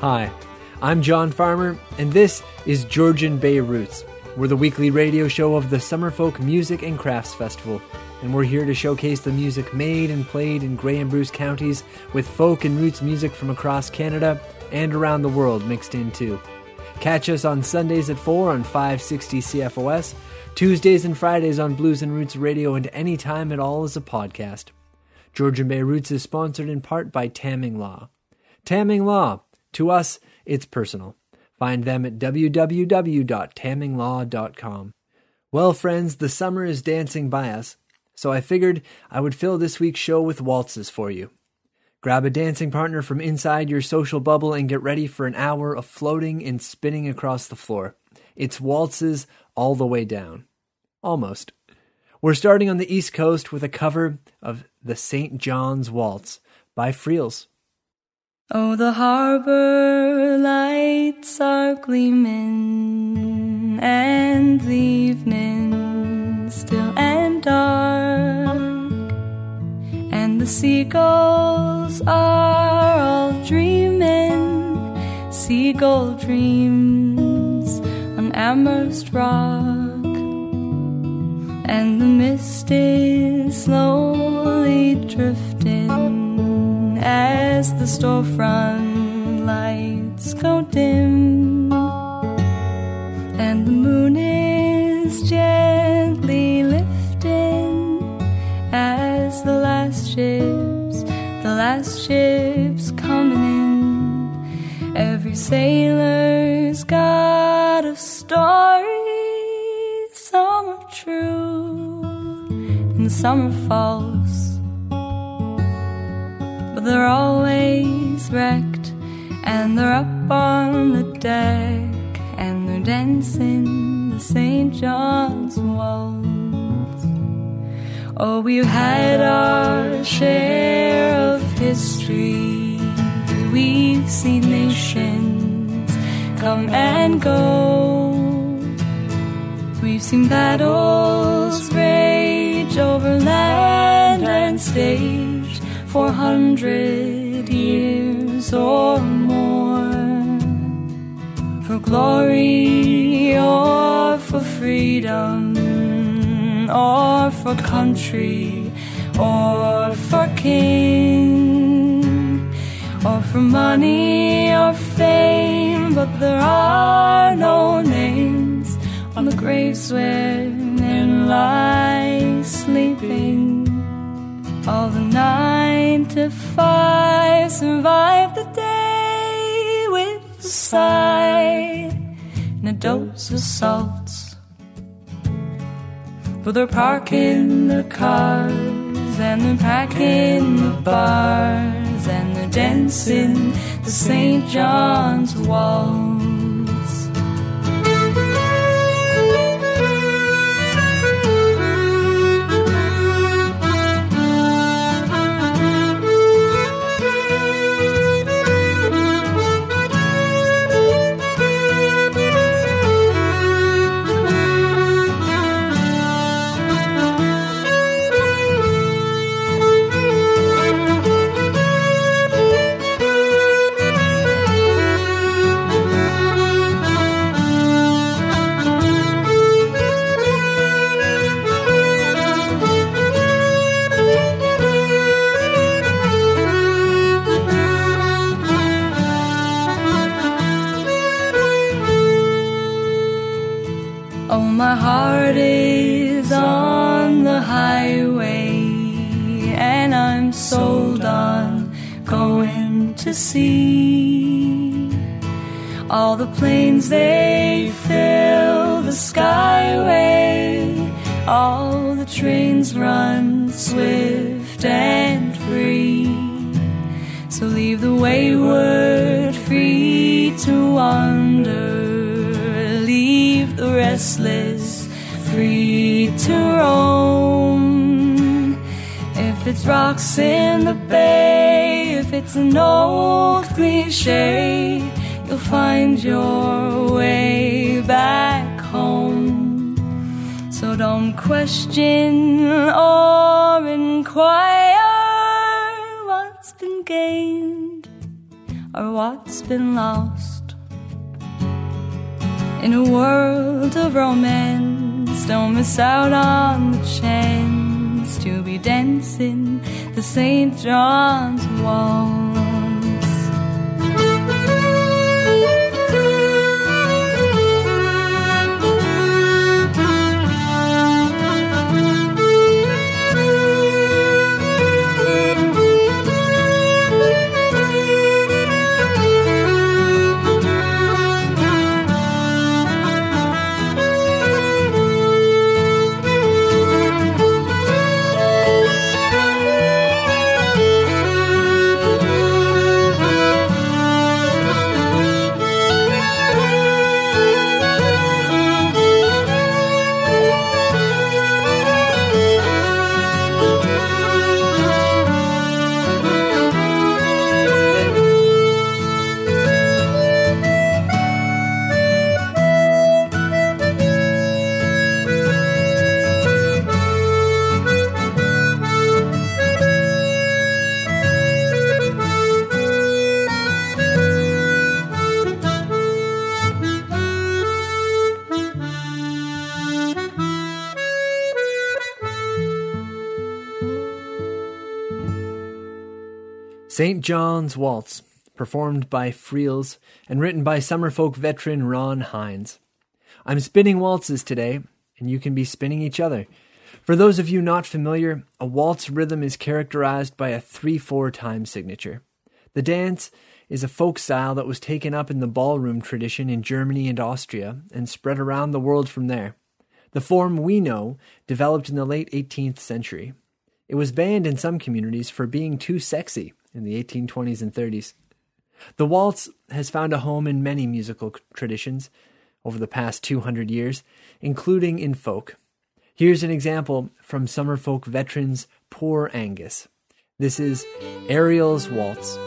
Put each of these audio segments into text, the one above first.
Hi, I'm John Farmer, and this is Georgian Bay Roots. We're the weekly radio show of the Summerfolk Music and Crafts Festival, and we're here to showcase the music made and played in Grey and Bruce counties with folk and roots music from across Canada and around the world mixed in too. Catch us on Sundays at 4 on 560 CFOS, Tuesdays and Fridays on Blues and Roots Radio, and anytime at all as a podcast. Georgian Bay Roots is sponsored in part by Tamming Law. Tamming Law. To us, it's personal. Find them at www.tamminglaw.com. Well, friends, the summer is dancing by us, so I figured I would fill this week's show with waltzes for you. Grab a dancing partner from inside your social bubble and get ready for an hour of floating and spinning across the floor. It's waltzes all the way down. Almost. We're starting on the East Coast with a cover of the St. John's Waltz by Freels. Oh, the harbor lights are gleaming, and the evening still and dark, and the seagulls are all dreaming seagull dreams on Amherst Rock, and the mist is slowly drifting as the storefront lights go dim and the moon is gently lifting as the last ships, the last ships coming in. Every sailor's got a story, some are true and some are false they're always wrecked and they're up on the deck and they're dancing the St. John's waltz. Oh, we've had our share of history. We've seen nations come and go. We've seen battles rage over land and stage for hundred years or more. For glory or for freedom or for country or for king or for money or fame but there are no names on the graves where men lie sleeping all the nine to five survive the day with a sigh and a dose of salts. But they're parking the cars and they're packing the bars and they're dancing the St. John's waltz. Miss out on the chance to be dancing the St. John's Waltz. St. John's Waltz, performed by Freels and written by Summerfolk veteran Ron Hynes. I'm spinning waltzes today, and you can be spinning each other. For those of you not familiar, a waltz rhythm is characterized by a 3 4 time signature. The dance is a folk style that was taken up in the ballroom tradition in Germany and Austria and spread around the world from there. The form we know developed in the late 18th century. It was banned in some communities for being too sexy in the 1820s and 30s. The waltz has found a home in many musical traditions over the past 200 years, including in folk. Here's an example from Summerfolk veterans Poor Angus. This is Ariel's Waltz.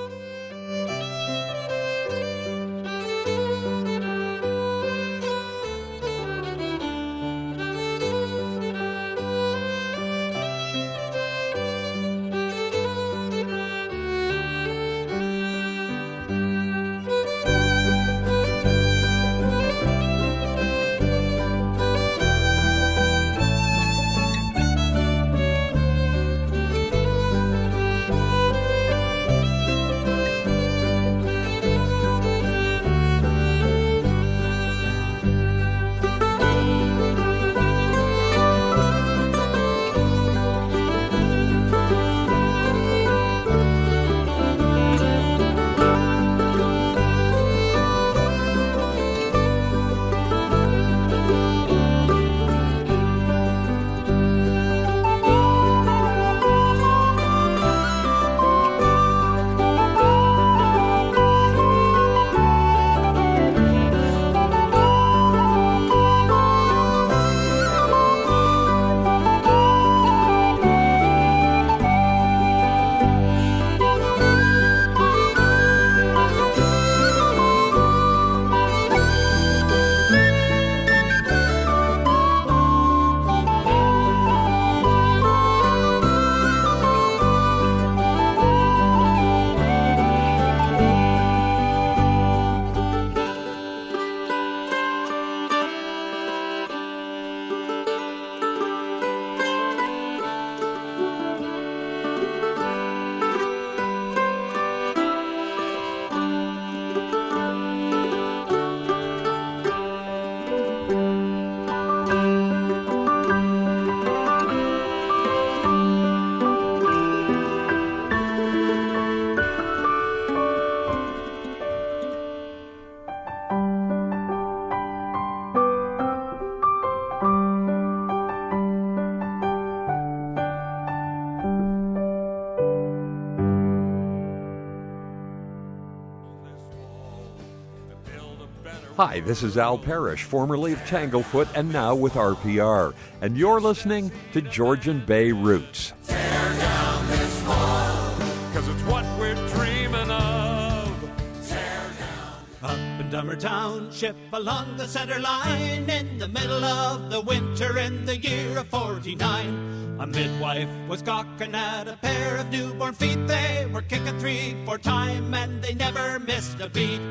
Hi, this is Al Parrish, formerly of Tanglefoot and now with RPR, and you're listening to Georgian Bay Roots. Tear down this wall, cause it's what we're dreaming of. Tear down. Up in Dummer Township along the center line, in the middle of the winter in the year of 49. A midwife was gawking at a pair of newborn feet. They were kicking three for time and they never missed a beat.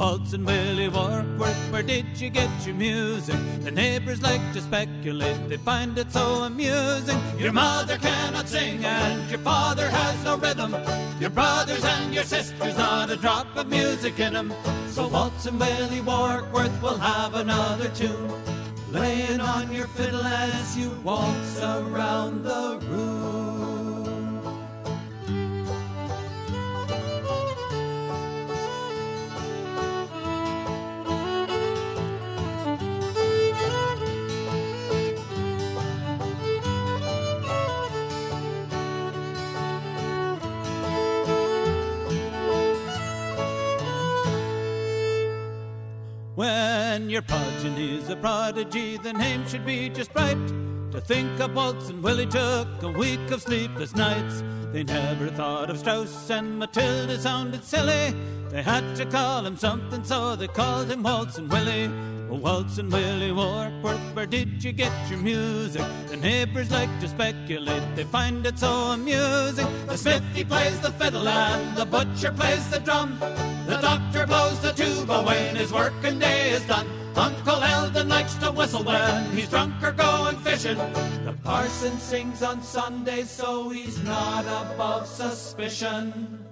Waltz and Willie Warkworth, where did you get your music? The neighbors like to speculate, they find it so amusing. Your mother cannot sing and your father has no rhythm. Your brothers and your sisters, not a drop of music in them. So Waltz and Willie Warkworth will have another tune. Laying on your fiddle as you waltz around the room. Your progeny's a prodigy, the name should be just right. To think of Waltz and Willie took a week of sleepless nights. They never thought of Strauss and Matilda sounded silly. They had to call him something, so they called him Waltz and Willie. Oh, Waltz and Willie Warkworth, where did you get your music? The neighbors like to speculate, they find it so amusing. The smithy plays the fiddle and the butcher plays the drum. The doctor blows the tuba when his working day is done. Uncle Eldon likes to whistle when he's drunk or going fishing. The parson sings on Sunday, so he's not above suspicion.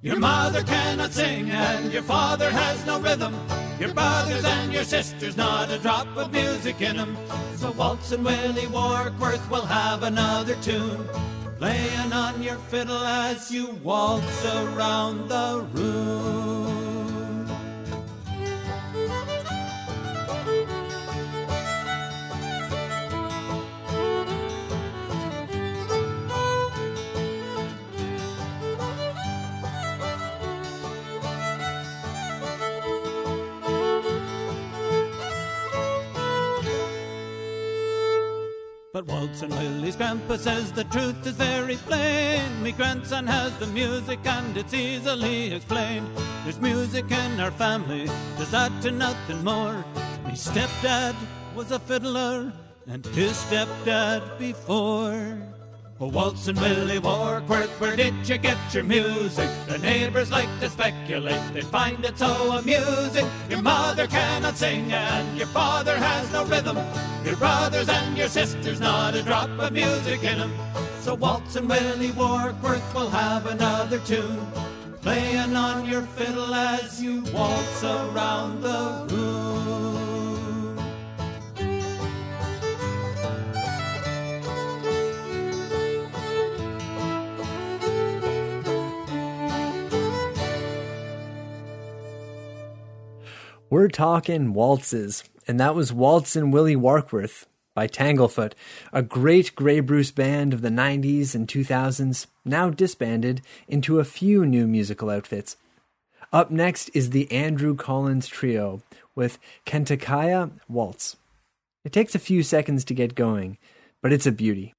Your mother cannot sing and your father has no rhythm. Your brothers and your sisters, not a drop of music in 'em. So Waltz and Willie Warkworth will have another tune. Playing on your fiddle as you waltz around the room. But Waltz and Willie's grandpa says the truth is very plain. Me grandson has the music and it's easily explained. There's music in our family, there's that and nothing more. Me stepdad was a fiddler and his stepdad before. Oh, Waltz and Willie Warkworth, where did you get your music? The neighbors like to speculate, they find it so amusing. Your mother cannot sing and your father has no rhythm. Your brothers and your sisters, not a drop of music in 'em. So Waltz and Willie Warkworth will have another tune. Playing on your fiddle as you waltz around the room. We're talking waltzes, and that was Waltz and Willie Warkworth by Tanglefoot, a great Grey Bruce band of the 90s and 2000s, now disbanded into a few new musical outfits. Up next is the Andrew Collins Trio with Kentakaya Waltz. It takes a few seconds to get going, but it's a beauty.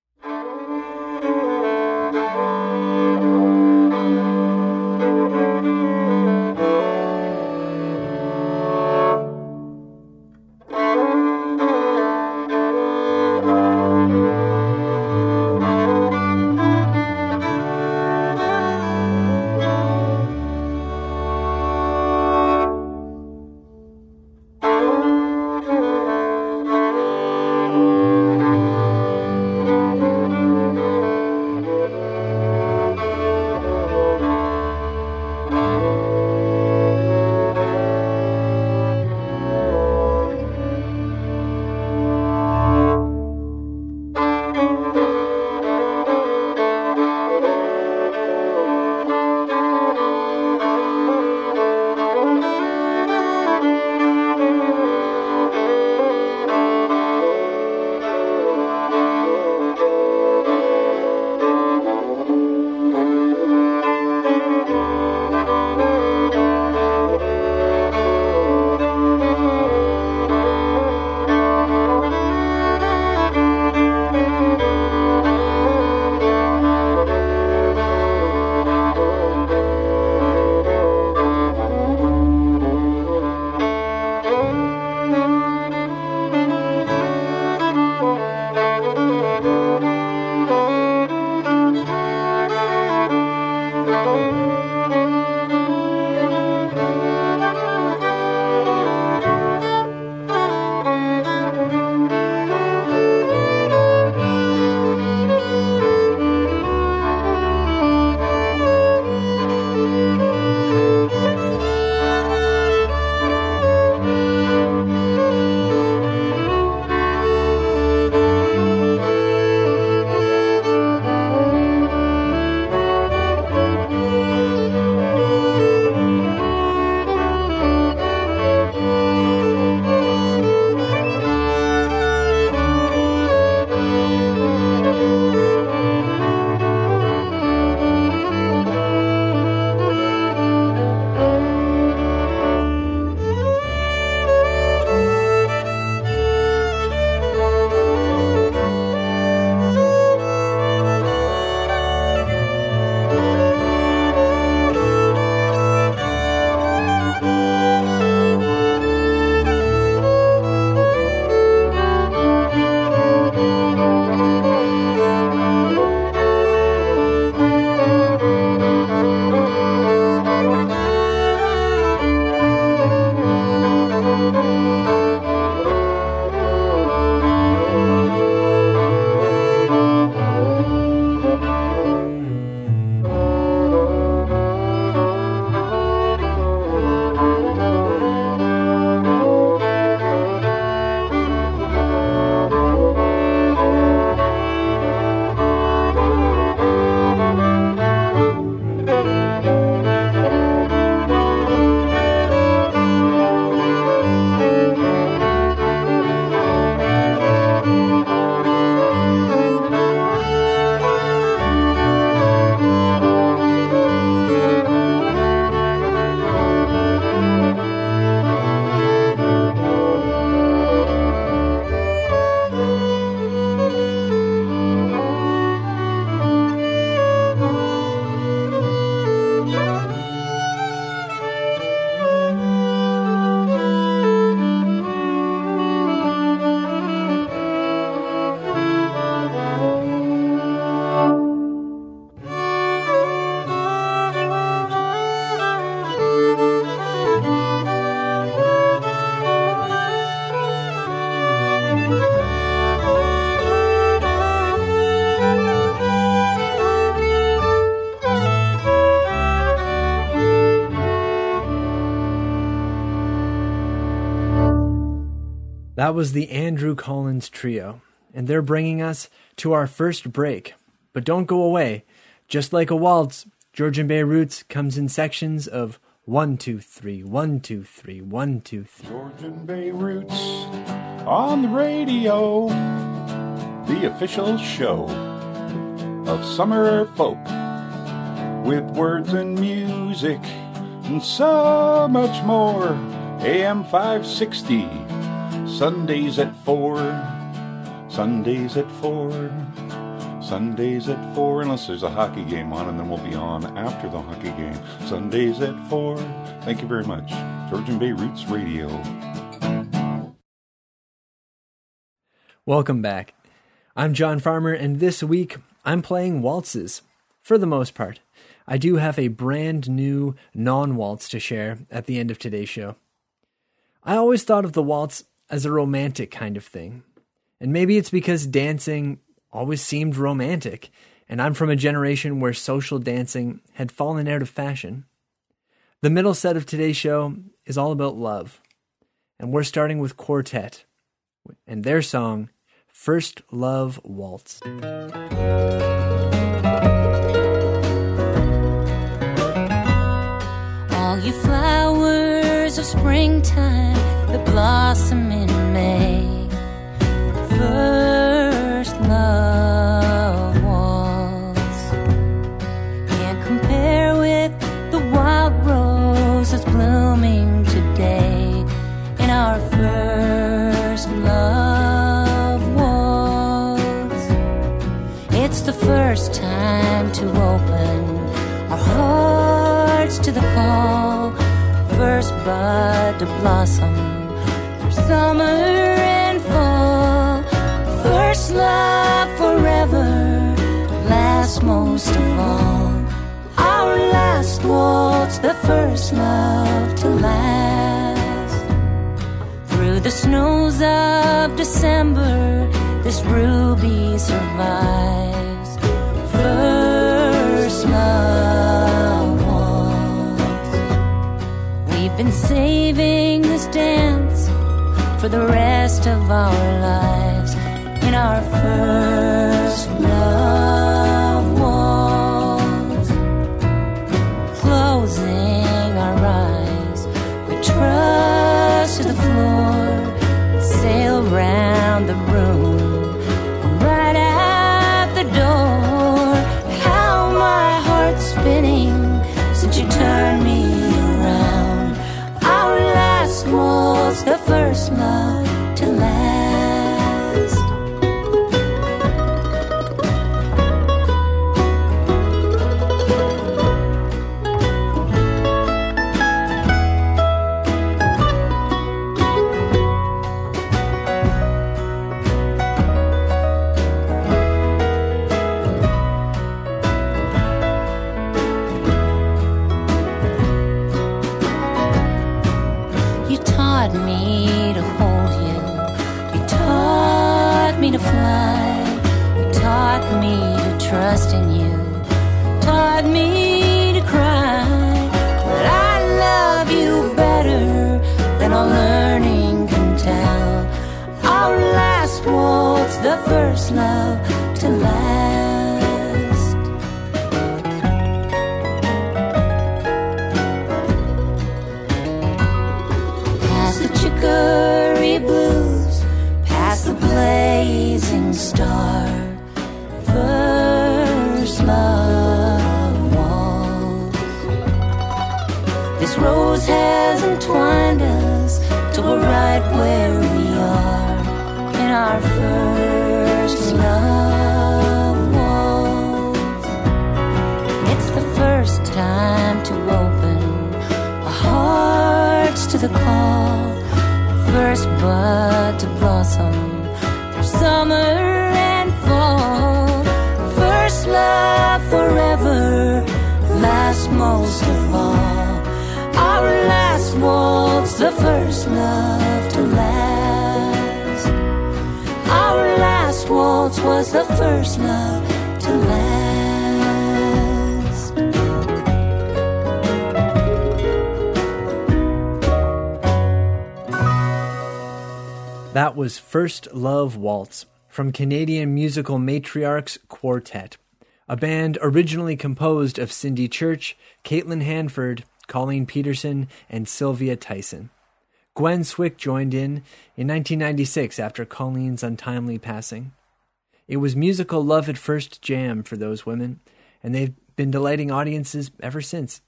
That was the Andrew Collins Trio, and they're bringing us to our first break. But don't go away. Just like a waltz, Georgian Bay Roots comes in sections of one, two, three, one, two, three, one, two, three. Georgian Bay Roots on the radio, the official show of summer folk with words and music and so much more. AM 560, Sundays at 4, Sundays at 4, Sundays at 4, unless there's a hockey game on, and then we'll be on after the hockey game. Sundays at 4. Thank you very much. Georgian Bay Roots Radio. Welcome back. I'm John Farmer, and this week I'm playing waltzes, for the most part. I do have a brand new non waltz to share at the end of today's show. I always thought of the waltz as a romantic kind of thing. And maybe it's because dancing always seemed romantic, and I'm from a generation where social dancing had fallen out of fashion. The middle set of today's show is all about love, and we're starting with Quartet and their song, First Love Waltz. All you flowers of springtime blossom in May. First love the first love to last. Through the snows of December, this ruby survives. First love waltz. We've been saving this dance for the rest of our lives in our first love First bud to blossom through summer and fall. First love forever lasts most of all. Our last waltz, the first love to last. Our last waltz was the first love to last. That was First Love Waltz from Canadian musical matriarchs Quartet, a band originally composed of Cindy Church, Caitlin Hanford, Colleen Peterson, and Sylvia Tyson. Gwen Swick joined in in 1996 after Colleen's untimely passing. It was musical love at first jam for those women, and they've been delighting audiences ever since.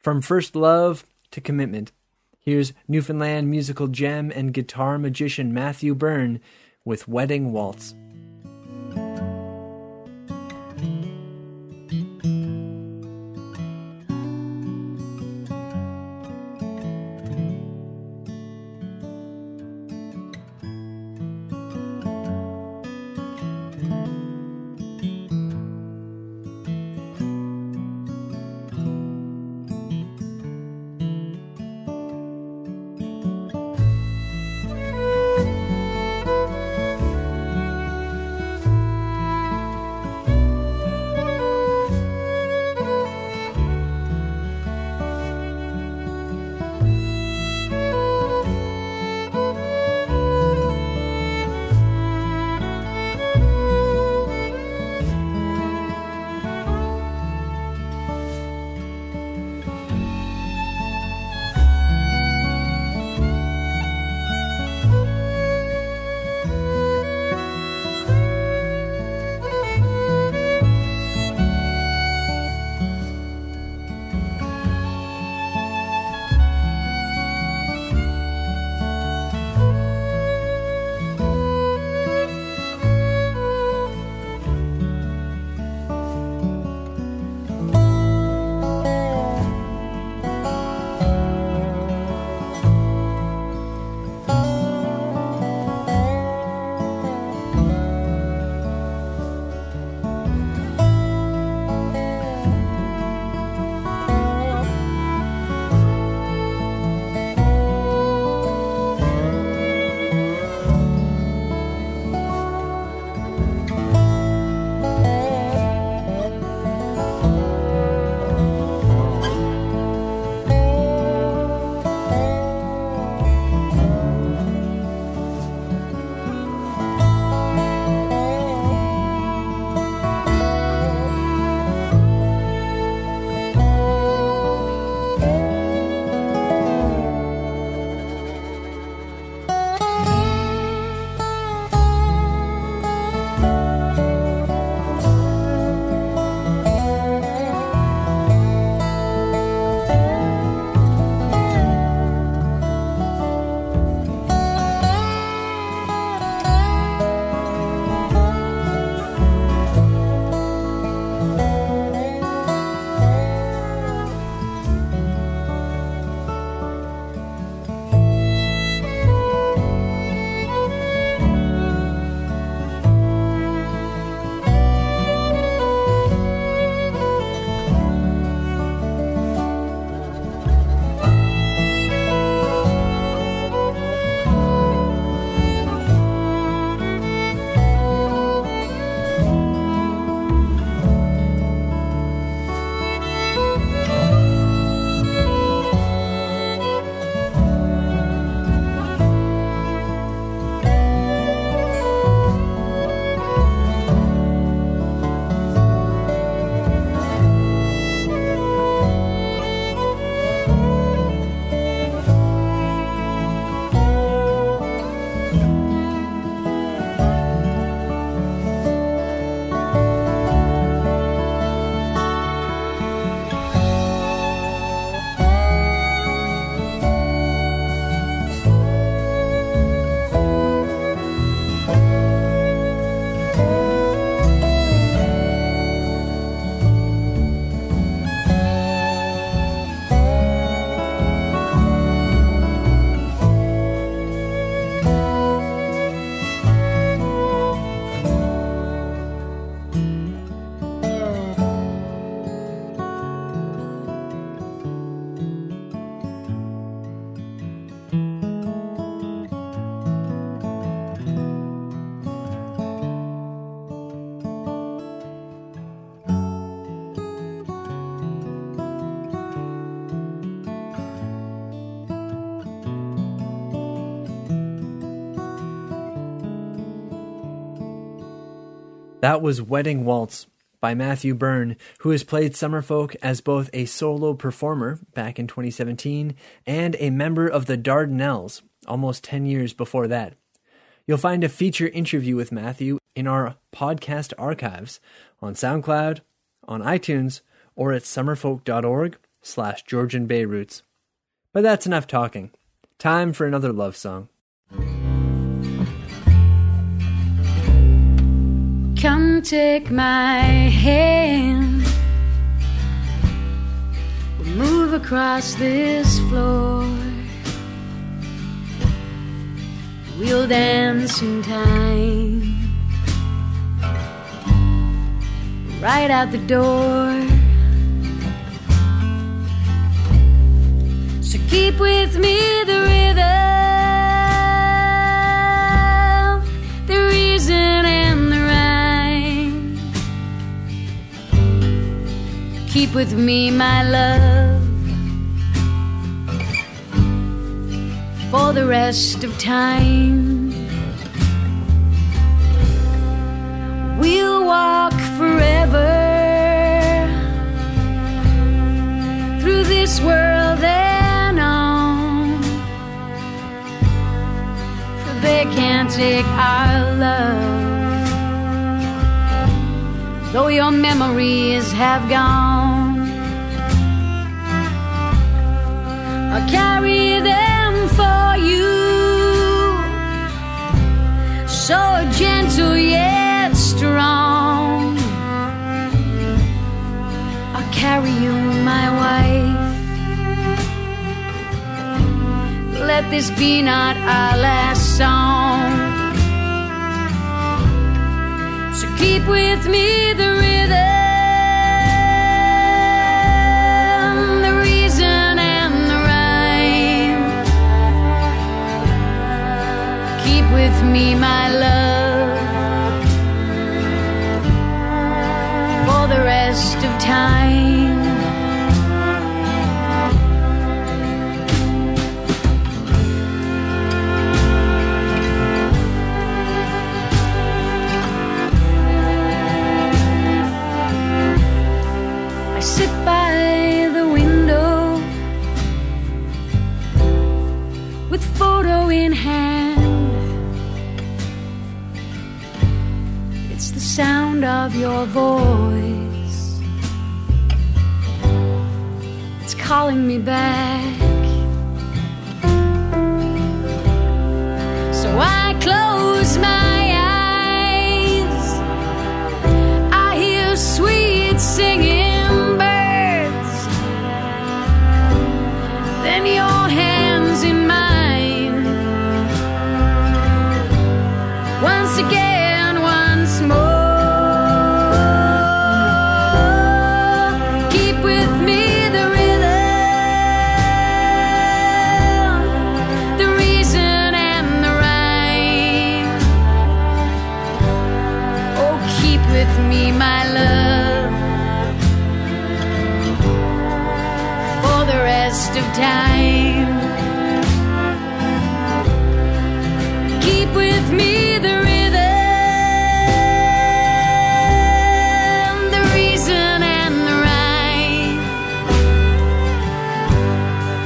From first love to commitment, here's Newfoundland musical gem and guitar magician Matthew Byrne with Wedding Waltz. That was Wedding Waltz by Matthew Byrne, who has played Summerfolk as both a solo performer back in 2017 and a member of the Dardanelles almost 10 years before that. You'll find a feature interview with Matthew in our podcast archives on SoundCloud, on iTunes, or at summerfolk.org slash Georgian Bay Roots. But that's enough talking. Time for another love song. Take my hand. We'll move across this floor. We'll dance in time. Right out the door. So keep with me the rhythm, Keep with me, my love, for the rest of time. We'll walk forever through this world and on. For they can't take our love, though your memories have gone. I'll carry them for you, so gentle yet strong. I'll carry you, my wife. Let this be not our last song. Keep with me the rhythm, the reason and the rhyme. Keep with me, my love, for the rest of time. In hand. It's the sound of your voice. It's calling me back. With me, my love, for the rest of time. Keep with me the rhythm, the reason and the rhyme.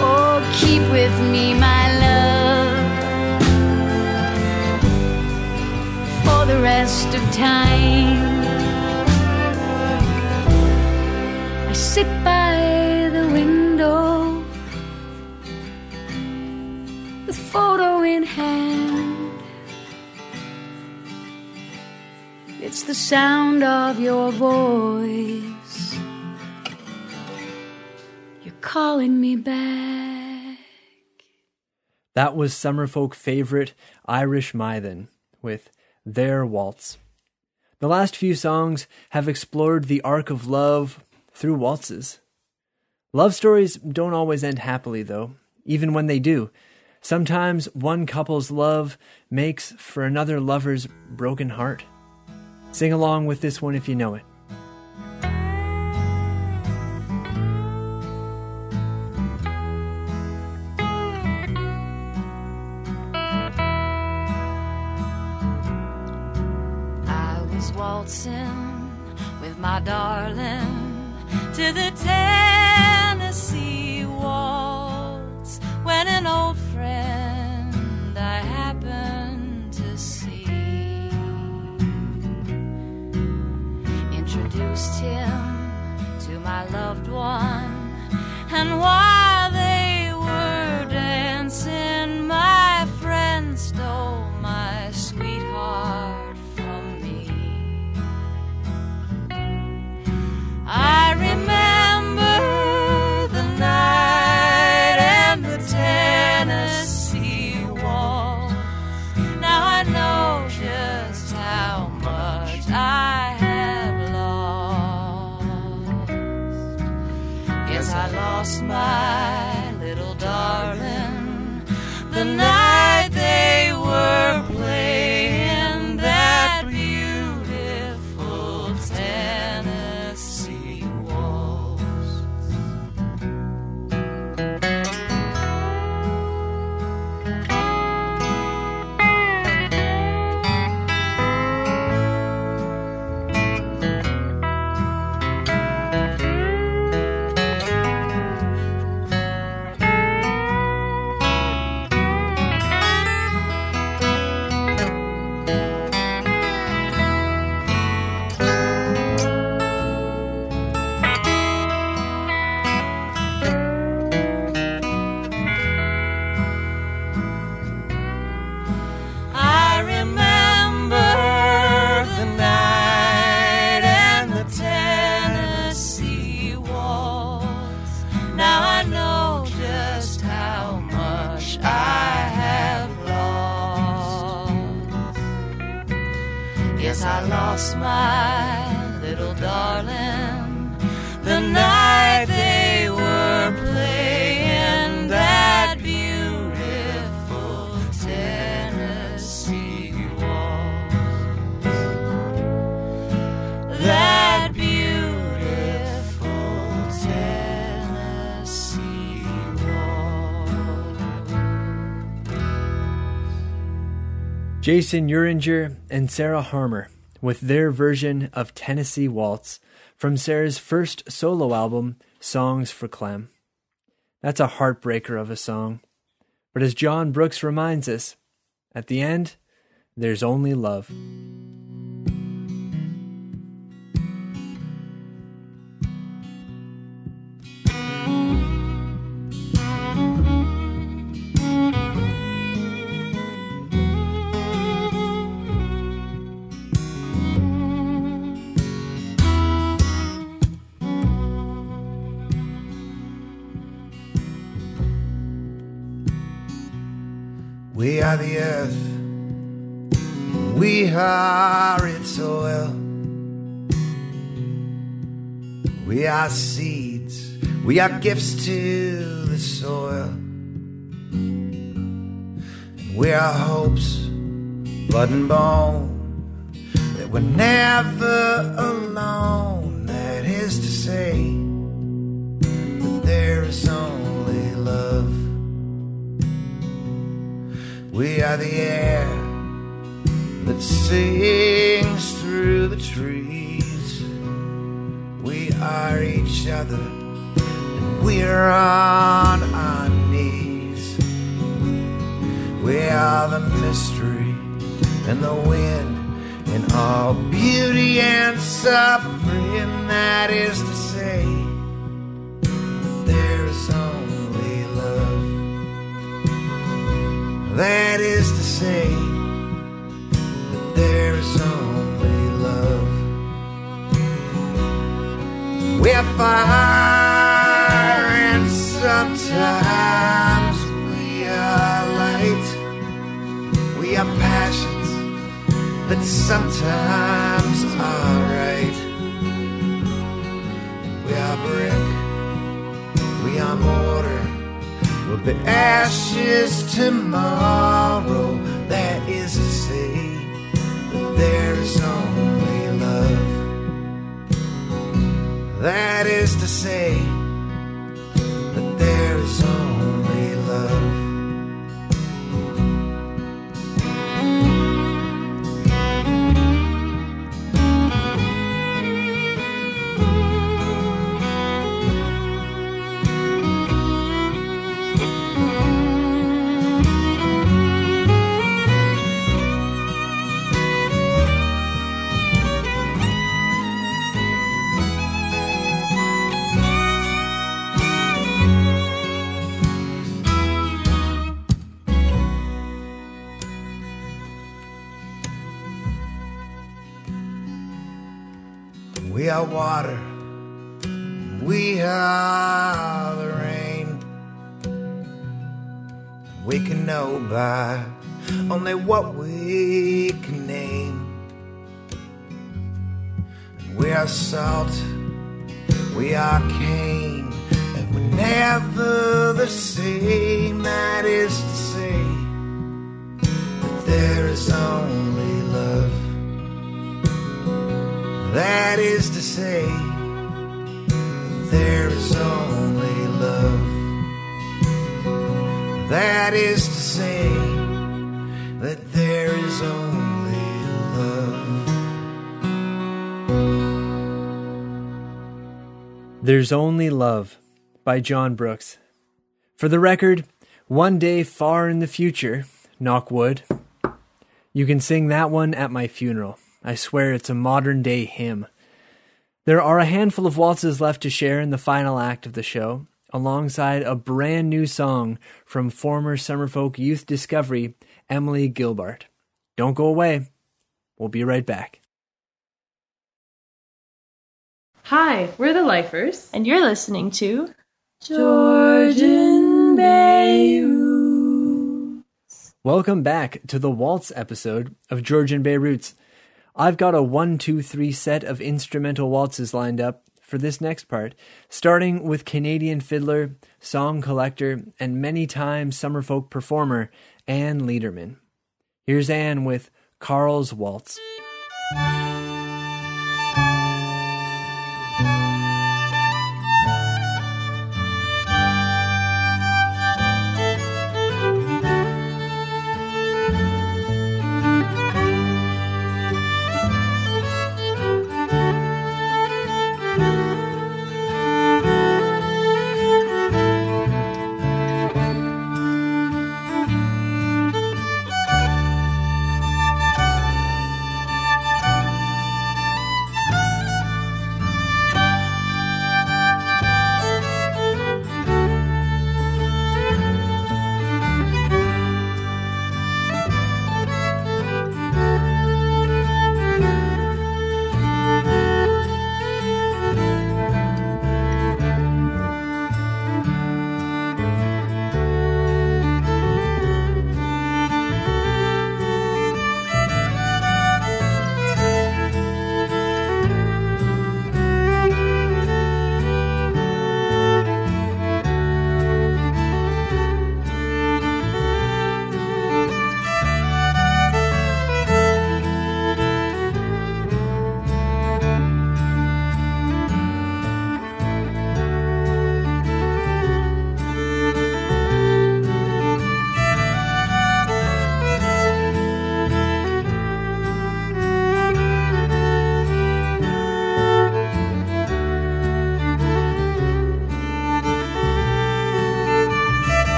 Oh, keep with me, my love, for the rest of time. Hand. It's the sound of your voice. You're calling me back. That was Summerfolk favorite Irish Mythen with Their Waltz. The last few songs have explored the arc of love through waltzes. Love stories don't always end happily, though, even when they do. Sometimes one couple's love makes for another lover's broken heart. Sing along with this one if you know it. I was waltzing with my darling to the Tennessee waltz when an old him to my loved one. And while Jason Euringer and Sarah Harmer with their version of Tennessee Waltz from Sarah's first solo album, Songs for Clem. That's a heartbreaker of a song. But as John Brooks reminds us, at the end, there's only love. Are seeds. We are gifts to the soil. We are hopes, blood and bone. That we're never alone. That is to say, that there is only love. We are the air that sings through the trees. We are each other, and we're on our knees. We are the mystery and the wind, and all beauty and suffering. That is to say, there is only love. That is to say, that there is We're fire, and sometimes we are light. We are passions that sometimes are right. We are brick, we are mortar. Will be ashes tomorrow. That is to say, that there is only That is to say, that there is only Are water. We are the rain. We can know by only what we can name. We are salt. We are cane. And we're never the same. That is say, there is only love. That is to say, that there is only love. There's Only Love by John Brooks. For the record, one day far in the future, knock wood, you can sing that one at my funeral. I swear it's a modern day hymn. There are a handful of waltzes left to share in the final act of the show, alongside a brand new song from former Summerfolk Youth Discovery, Emily Gilbert. Don't go away. We'll be right back. Hi, we're the Lifers. And you're listening to Georgian Bay Roots. Welcome back to the waltz episode of Georgian Bay Roots. I've got a one, two, three set of instrumental waltzes lined up for this next part, starting with Canadian fiddler, song collector, and many time summerfolk performer Anne Lederman. Here's Anne with Carl's Waltz.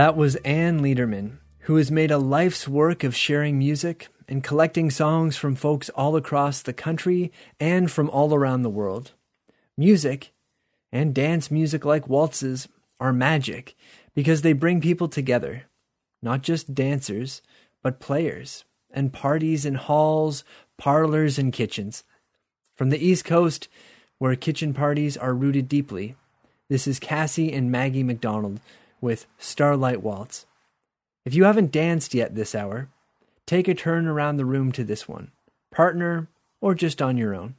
That was Anne Lederman, who has made a life's work of sharing music and collecting songs from folks all across the country and from all around the world. Music, and dance music like waltzes, are magic because they bring people together. Not just dancers, but players, and parties in halls, parlors, and kitchens. From the East Coast, where kitchen parties are rooted deeply, this is Cassie and Maggie MacDonald with Starlight Waltz. If you haven't danced yet this hour, take a turn around the room to this one, partner, or just on your own.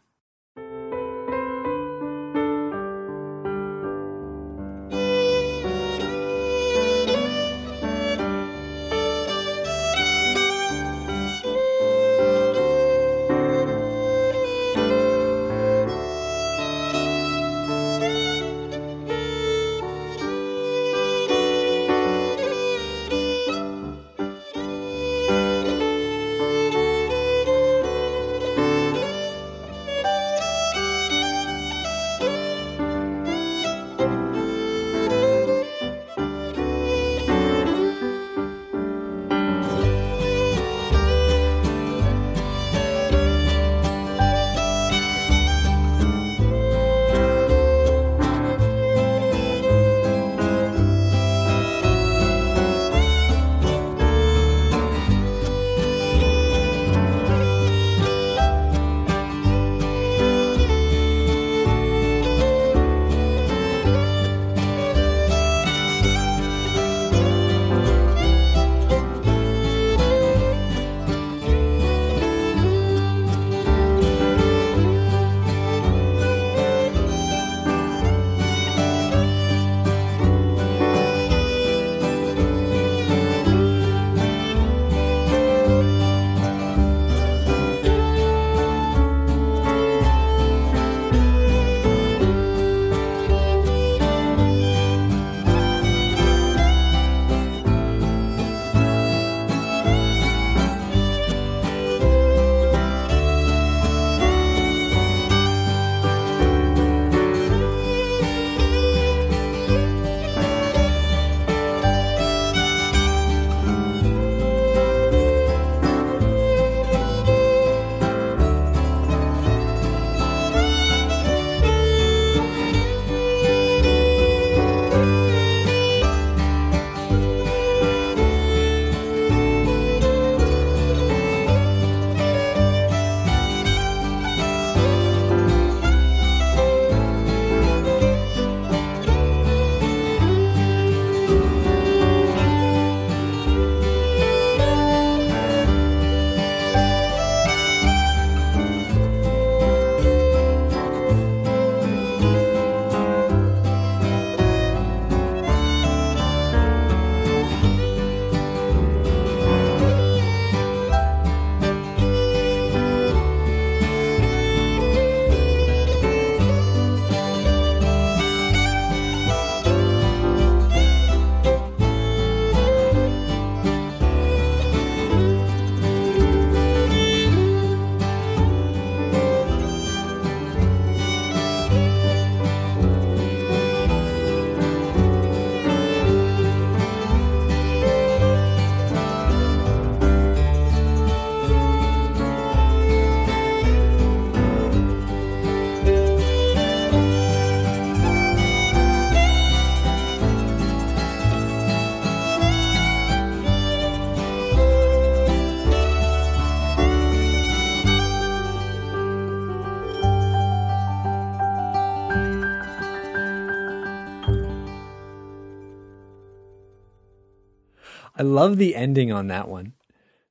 I love the ending on that one.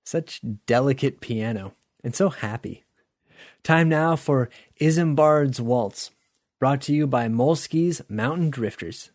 Such delicate piano and so happy. Time now for Isambard's Waltz, brought to you by Molsky's Mountain Drifters.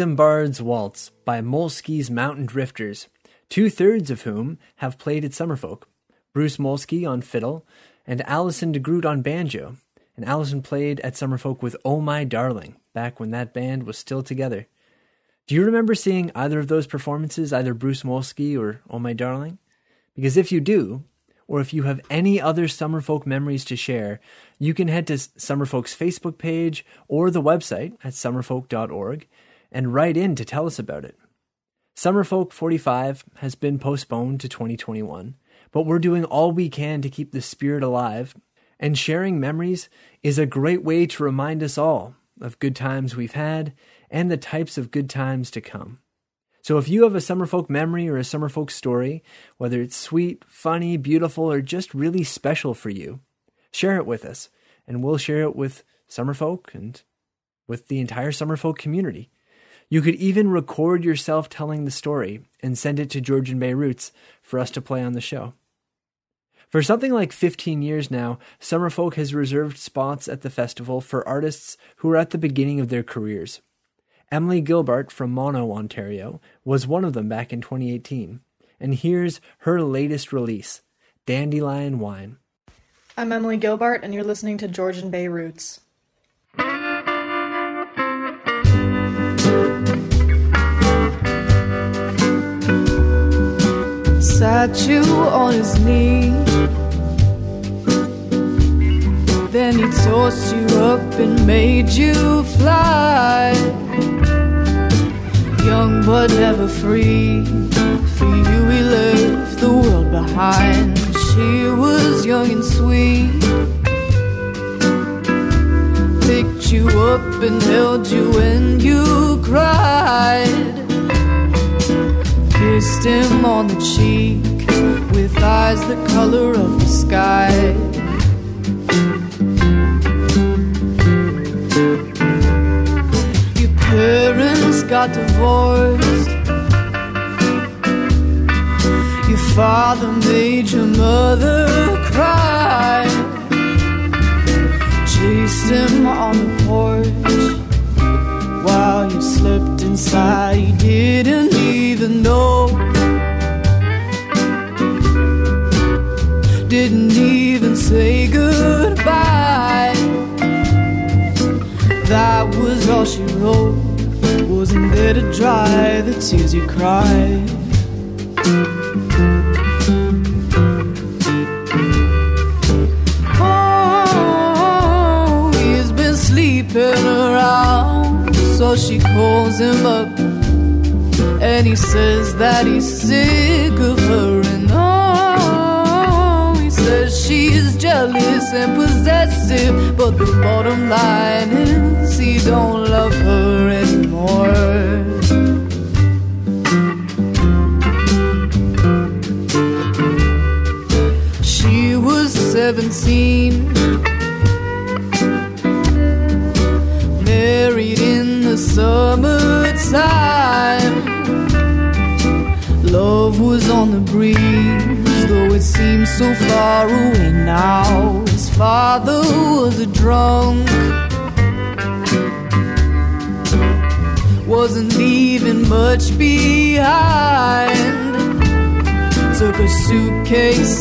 Isambard's Waltz by Molsky's Mountain Drifters, two thirds of whom have played at Summerfolk. Bruce Molsky on fiddle and Alison DeGroot on banjo. And Alison played at Summerfolk with Oh My Darling back when that band was still together. Do you remember seeing either of those performances, either Bruce Molsky or Oh My Darling? Because if you do, or if you have any other Summerfolk memories to share, you can head to Summerfolk's Facebook page or the website at summerfolk.org and write in to tell us about it. Summerfolk 45 has been postponed to 2021, but we're doing all we can to keep the spirit alive, and sharing memories is a great way to remind us all of good times we've had and the types of good times to come. So if you have a Summerfolk memory or a Summerfolk story, whether it's sweet, funny, beautiful, or just really special for you, share it with us, and we'll share it with Summerfolk and with the entire Summerfolk community. You could even record yourself telling the story and send it to Georgian Bay Roots for us to play on the show. For something like 15 years now, Summerfolk has reserved spots at the festival for artists who are at the beginning of their careers. Emily Gilbert from Mono, Ontario, was one of them back in 2018. And here's her latest release, Dandelion Wine. I'm Emily Gilbert, and you're listening to Georgian Bay Roots. Sat you on his knee. Then he tossed you up and made you fly. Young but never free. For you, he left the world behind. She was young and sweet. Picked you up and held you when you cried. Kissed him on the cheek with eyes the color of the sky. Your parents got divorced. Your father made your mother cry. Chased him on the porch you slipped inside. He didn't even know. Didn't even say goodbye. That was all she wrote. Wasn't there to dry the tears you cried. She calls him up. And he says that he's sick of her and oh, he says she's jealous and possessive. But the bottom line is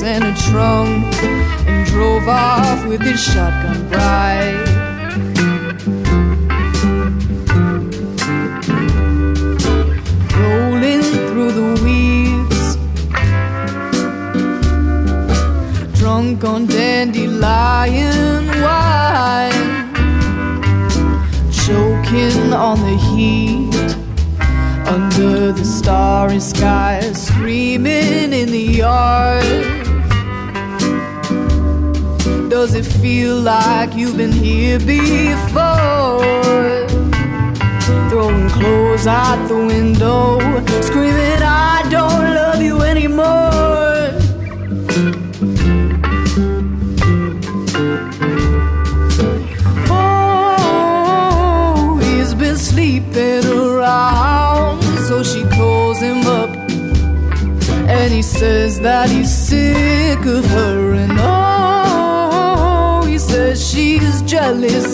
and a trunk and drove off with his shotgun bride.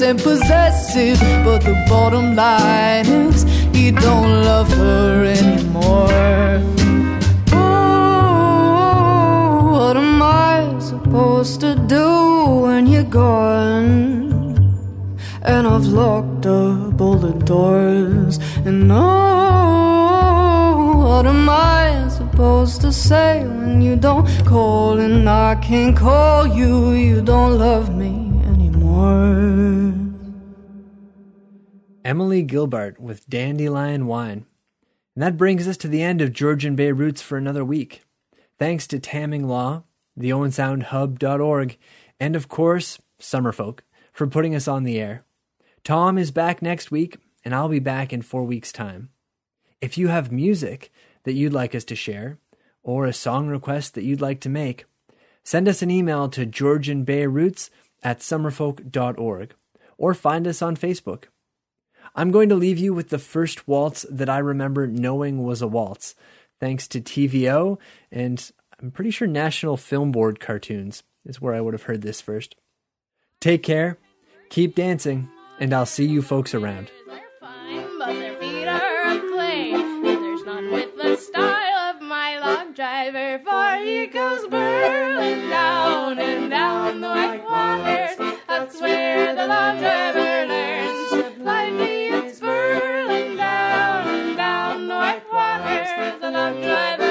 And possessive. But the bottom line is he don't love her anymore. Oh, what am I supposed to do when you're gone? And I've locked up all the doors. And oh, what am I supposed to say when you don't call? And I can't call you, you don't love me Emily Gilbert with Dandelion Wine. And that brings us to the end of Georgian Bay Roots for another week. Thanks to Tamming Law, the OwenSoundHub.org, and of course, Summerfolk, for putting us on the air. Tom is back next week, and I'll be back in four weeks' time. If you have music that you'd like us to share, or a song request that you'd like to make, send us an email to georgianbayroots at summerfolk.org, or find us on Facebook. I'm going to leave you with the first waltz that I remember knowing was a waltz, thanks to TVO and I'm pretty sure National Film Board cartoons is where I would have heard this first. Take care, keep dancing, and I'll see you folks around. driver, for he goes birling down and down the white waters. That's where the driver learns. Waters. The